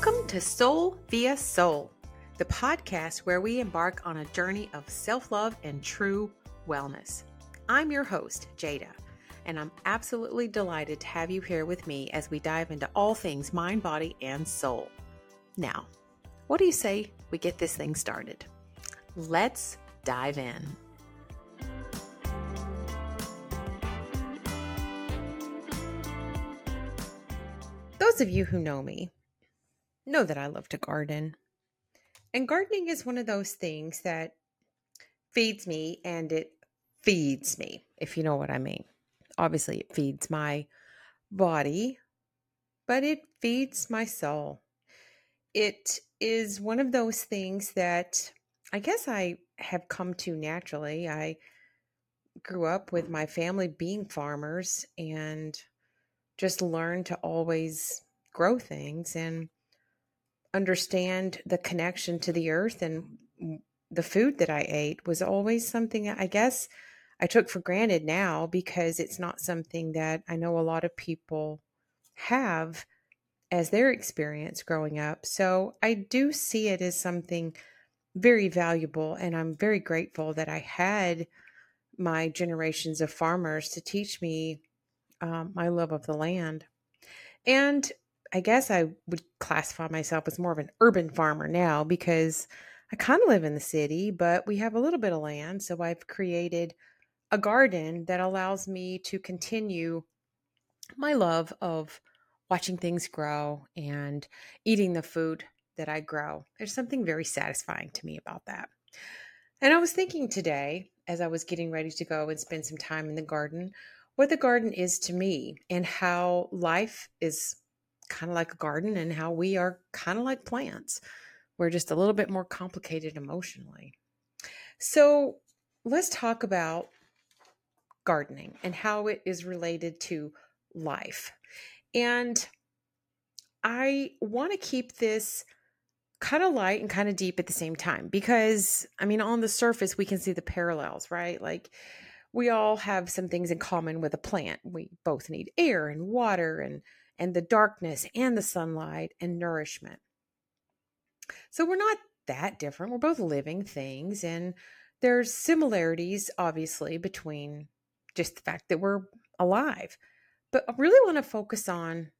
Welcome to Soul Via Sole, the podcast where we embark on a journey of self love and true wellness. I'm your host, Jada, and I'm absolutely delighted to have you here with me as we dive into all things mind, body, and soul. Now, what do you say we get this thing started? Let's dive in. Those of you who know me know that I love to garden. And gardening is one of those things that feeds me and it feeds me, if you know what I mean. Obviously, it feeds my body, but it feeds my soul. It is one of those things that I guess I have come to naturally. I grew up with my family being farmers and just learned to always grow things and understand the connection to the earth and the food that I ate was always something I guess I took for granted now because it's not something that I know a lot of people have as their experience growing up. So I do see it as something very valuable and I'm very grateful that I had my generations of farmers to teach me um, my love of the land. And I guess I would classify myself as more of an urban farmer now because I kind of live in the city, but we have a little bit of land. So I've created a garden that allows me to continue my love of watching things grow and eating the food that I grow. There's something very satisfying to me about that. And I was thinking today, as I was getting ready to go and spend some time in the garden, what the garden is to me and how life is kind of like a garden and how we are kind of like plants. We're just a little bit more complicated emotionally. So let's talk about gardening and how it is related to life. And I want to keep this kind of light and kind of deep at the same time because, I mean, on the surface, we can see the parallels, right? Like, we all have some things in common with a plant. We both need air and water and and the darkness and the sunlight and nourishment. So we're not that different. We're both living things and there's similarities obviously between just the fact that we're alive. But I really want to focus on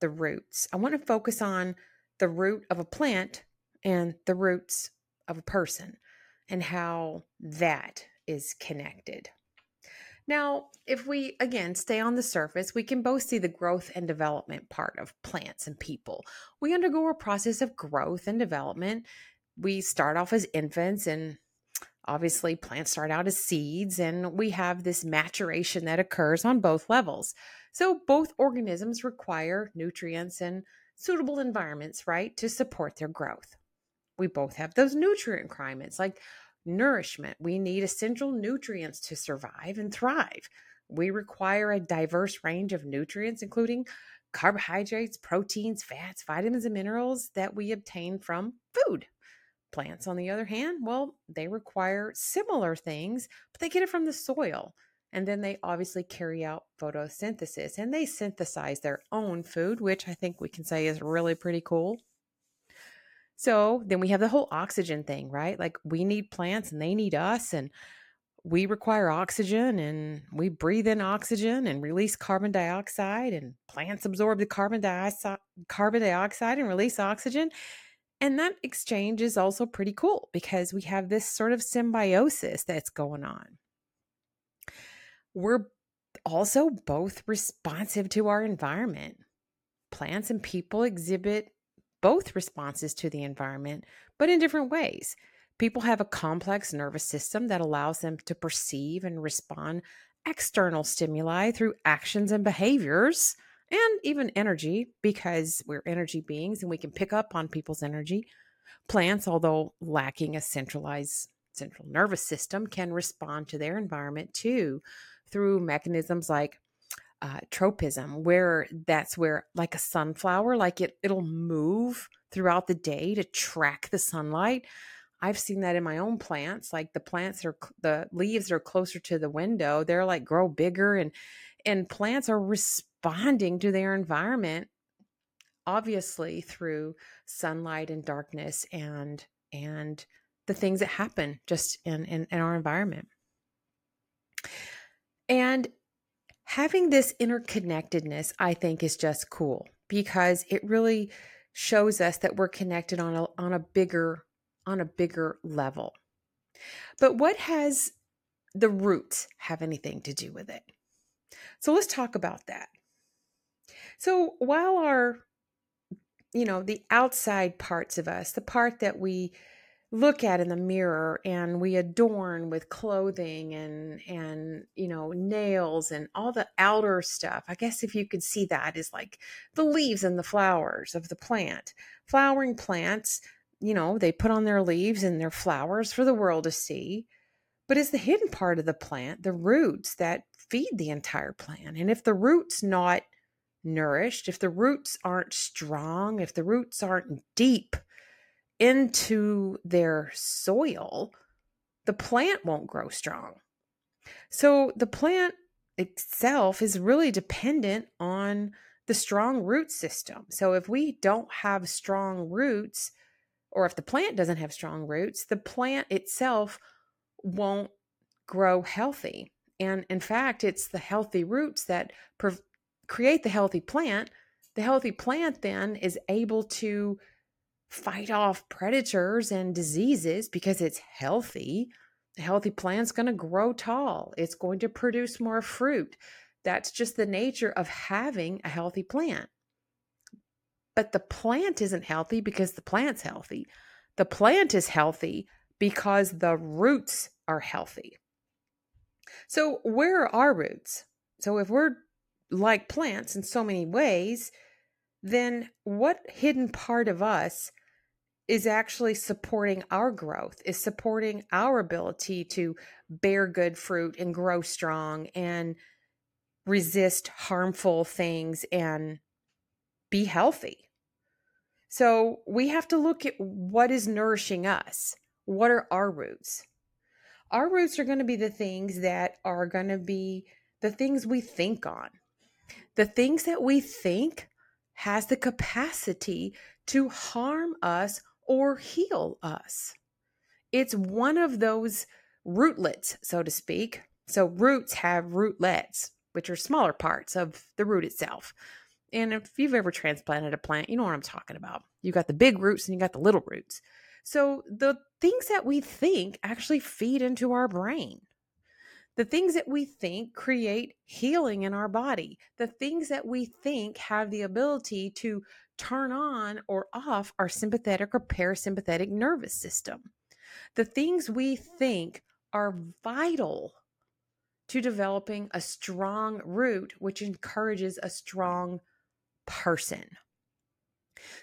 the roots. I want to focus on the root of a plant and the roots of a person and how that is connected. Now, if we again stay on the surface, we can both see the growth and development part of plants and people. We undergo a process of growth and development. We start off as infants, and obviously, plants start out as seeds, and we have this maturation that occurs on both levels. So, both organisms require nutrients and suitable environments, right, to support their growth. We both have those nutrient requirements, like nourishment. We need essential nutrients to survive and thrive. We require a diverse range of nutrients, including carbohydrates, proteins, fats, vitamins, and minerals that we obtain from food. Plants, on the other hand, well, they require similar things, but they get it from the soil. And then they obviously carry out photosynthesis and they synthesize their own food, which I think we can say is really pretty cool. So then we have the whole oxygen thing, right? Like we need plants and they need us, and we require oxygen and we breathe in oxygen and release carbon dioxide, and plants absorb the carbon dioxide, carbon dioxide and release oxygen. And that exchange is also pretty cool because we have this sort of symbiosis that's going on. We're also both responsive to our environment. Plants and people exhibit both responses to the environment, but in different ways. People have a complex nervous system that allows them to perceive and respond external stimuli through actions and behaviors and even energy because we're energy beings and we can pick up on people's energy. Plants, although lacking a centralized central nervous system, can respond to their environment too through mechanisms like uh, tropism, where that's where, like a sunflower, like it it'll move throughout the day to track the sunlight. I've seen that in my own plants. Like the plants are the leaves are closer to the window. They're like grow bigger and and plants are responding to their environment obviously through sunlight and darkness and and the things that happen just in, in, in our environment. And having this interconnectedness, I think, is just cool because it really shows us that we're connected on a on a bigger on a bigger level. But what has the roots have anything to do with it? So let's talk about that. So while our you know, the outside parts of us, the part that we look at in the mirror and we adorn with clothing and and you know nails and all the outer stuff. I guess if you could see that is like the leaves and the flowers of the plant. Flowering plants you know they put on their leaves and their flowers for the world to see. But it's the hidden part of the plant the roots that feed the entire plant. And if the roots not nourished if the roots aren't strong if the roots aren't deep into their soil, the plant won't grow strong. So the plant itself is really dependent on the strong root system. So if we don't have strong roots, or if the plant doesn't have strong roots, the plant itself won't grow healthy. And in fact, it's the healthy roots that create the healthy plant. The healthy plant then is able to fight off predators and diseases because it's healthy. A healthy plant's going to grow tall, it's going to produce more fruit. That's just the nature of having a healthy plant. But the plant isn't healthy because the plant's healthy. The plant is healthy because the roots are healthy. So, where are our roots? So, if we're like plants in so many ways, then what hidden part of us is actually supporting our growth, is supporting our ability to bear good fruit and grow strong and resist harmful things and be healthy. So we have to look at what is nourishing us. What are our roots? Our roots are going to be the things that are going to be the things we think on. The things that we think has the capacity to harm us or heal us. It's one of those rootlets, so to speak. So, roots have rootlets, which are smaller parts of the root itself. And if you've ever transplanted a plant, you know what I'm talking about. You got the big roots and you got the little roots. So, the things that we think actually feed into our brain. The things that we think create healing in our body. The things that we think have the ability to turn on or off our sympathetic or parasympathetic nervous system. The things we think are vital to developing a strong root, which encourages a strong person.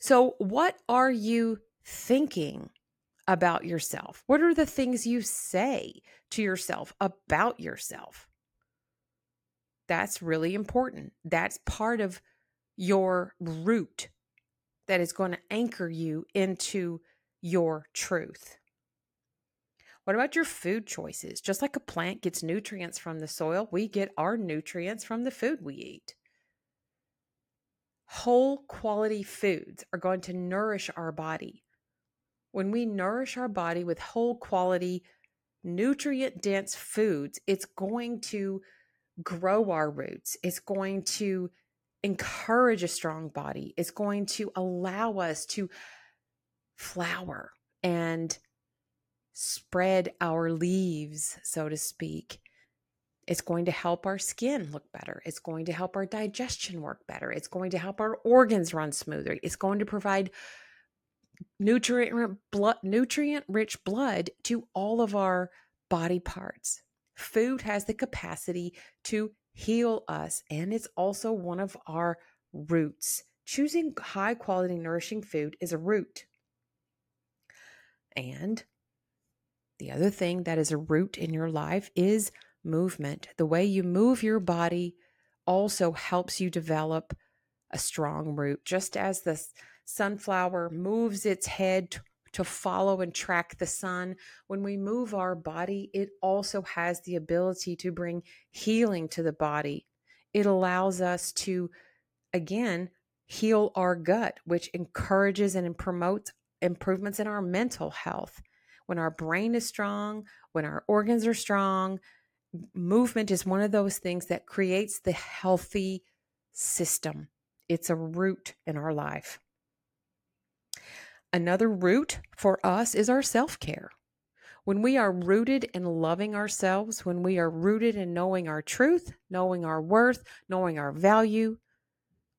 So, what are you thinking about yourself? What are the things you say to yourself about yourself? That's really important. That's part of your root that is going to anchor you into your truth. What about your food choices? Just like a plant gets nutrients from the soil, we get our nutrients from the food we eat. Whole quality foods are going to nourish our body. When we nourish our body with whole quality, nutrient dense foods, it's going to grow our roots. It's going to encourage a strong body. It's going to allow us to flower and spread our leaves, so to speak. It's going to help our skin look better. It's going to help our digestion work better. It's going to help our organs run smoother. It's going to provide nutrient nutrient rich blood to all of our body parts. Food has the capacity to heal us. And it's also one of our roots. Choosing high quality, nourishing food is a root. And the other thing that is a root in your life is movement. The way you move your body also helps you develop a strong root. Just as the sunflower moves its head to follow and track the sun. When we move our body, it also has the ability to bring healing to the body. It allows us to, again, heal our gut, which encourages and promotes improvements in our mental health. When our brain is strong, when our organs are strong, movement is one of those things that creates the healthy system. It's a root in our life. Another root for us is our self care. When we are rooted in loving ourselves, when we are rooted in knowing our truth, knowing our worth, knowing our value,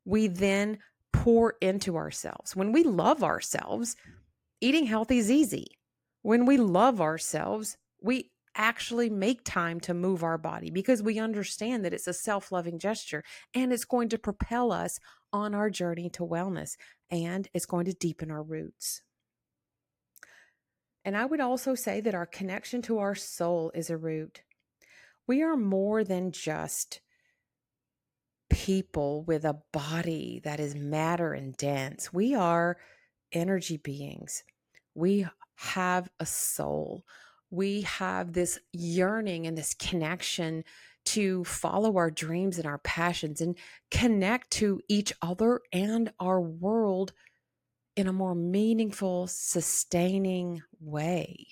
we then pour into ourselves. When we love ourselves, eating healthy is easy. When we love ourselves, we actually make time to move our body because we understand that it's a self loving gesture and it's going to propel us on our journey to wellness and it's going to deepen our roots. And I would also say that our connection to our soul is a root. We are more than just people with a body that is matter and dense. We are energy beings. We have a soul. We have this yearning and this connection to follow our dreams and our passions and connect to each other and our world in a more meaningful, sustaining way.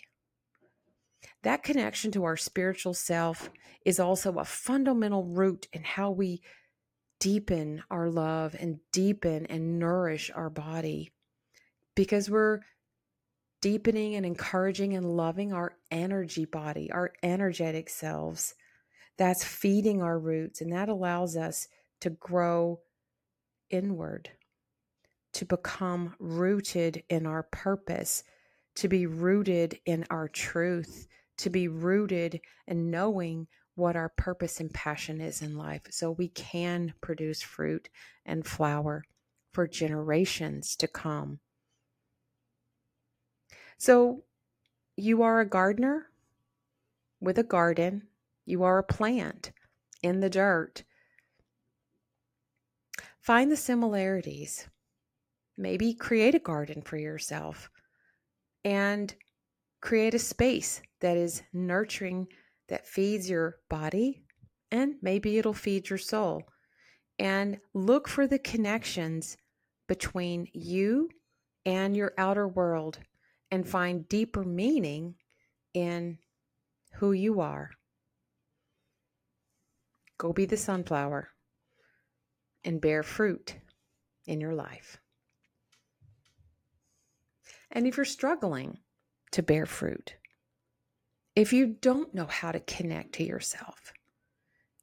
That connection to our spiritual self is also a fundamental root in how we deepen our love and deepen and nourish our body because we're deepening and encouraging and loving our energy body, our energetic selves. That's feeding our roots, and that allows us to grow inward to become rooted in our purpose, to be rooted in our truth, to be rooted in knowing what our purpose and passion is in life so we can produce fruit and flower for generations to come. So, you are a gardener with a garden, you are a plant in the dirt. Find the similarities maybe create a garden for yourself and create a space that is nurturing, that feeds your body, and maybe it'll feed your soul. And look for the connections between you and your outer world and find deeper meaning in who you are. Go be the sunflower and bear fruit in your life. And if you're struggling to bear fruit, if you don't know how to connect to yourself,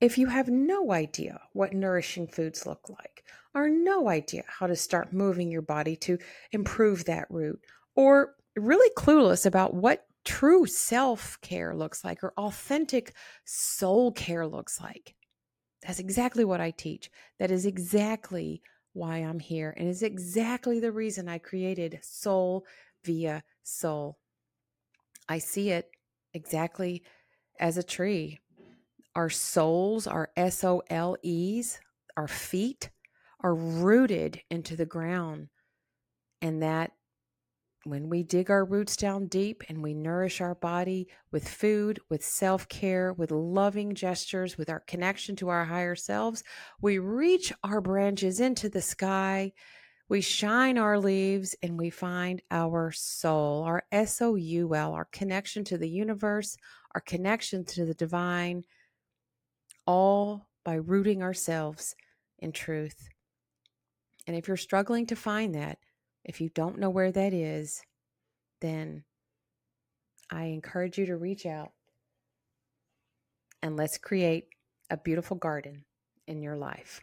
if you have no idea what nourishing foods look like, or no idea how to start moving your body to improve that root, or really clueless about what true self care looks like or authentic soul care looks like, that's exactly what I teach. That is exactly why I'm here. And is exactly the reason I created Soul via Sole. I see it exactly as a tree. Our soles, our S O L E's, our feet are rooted into the ground. And that when we dig our roots down deep and we nourish our body with food, with self care, with loving gestures, with our connection to our higher selves, we reach our branches into the sky. We shine our leaves and we find our soul, our S O U L, our connection to the universe, our connection to the divine, all by rooting ourselves in truth. And if you're struggling to find that, if you don't know where that is, then I encourage you to reach out and let's create a beautiful garden in your life.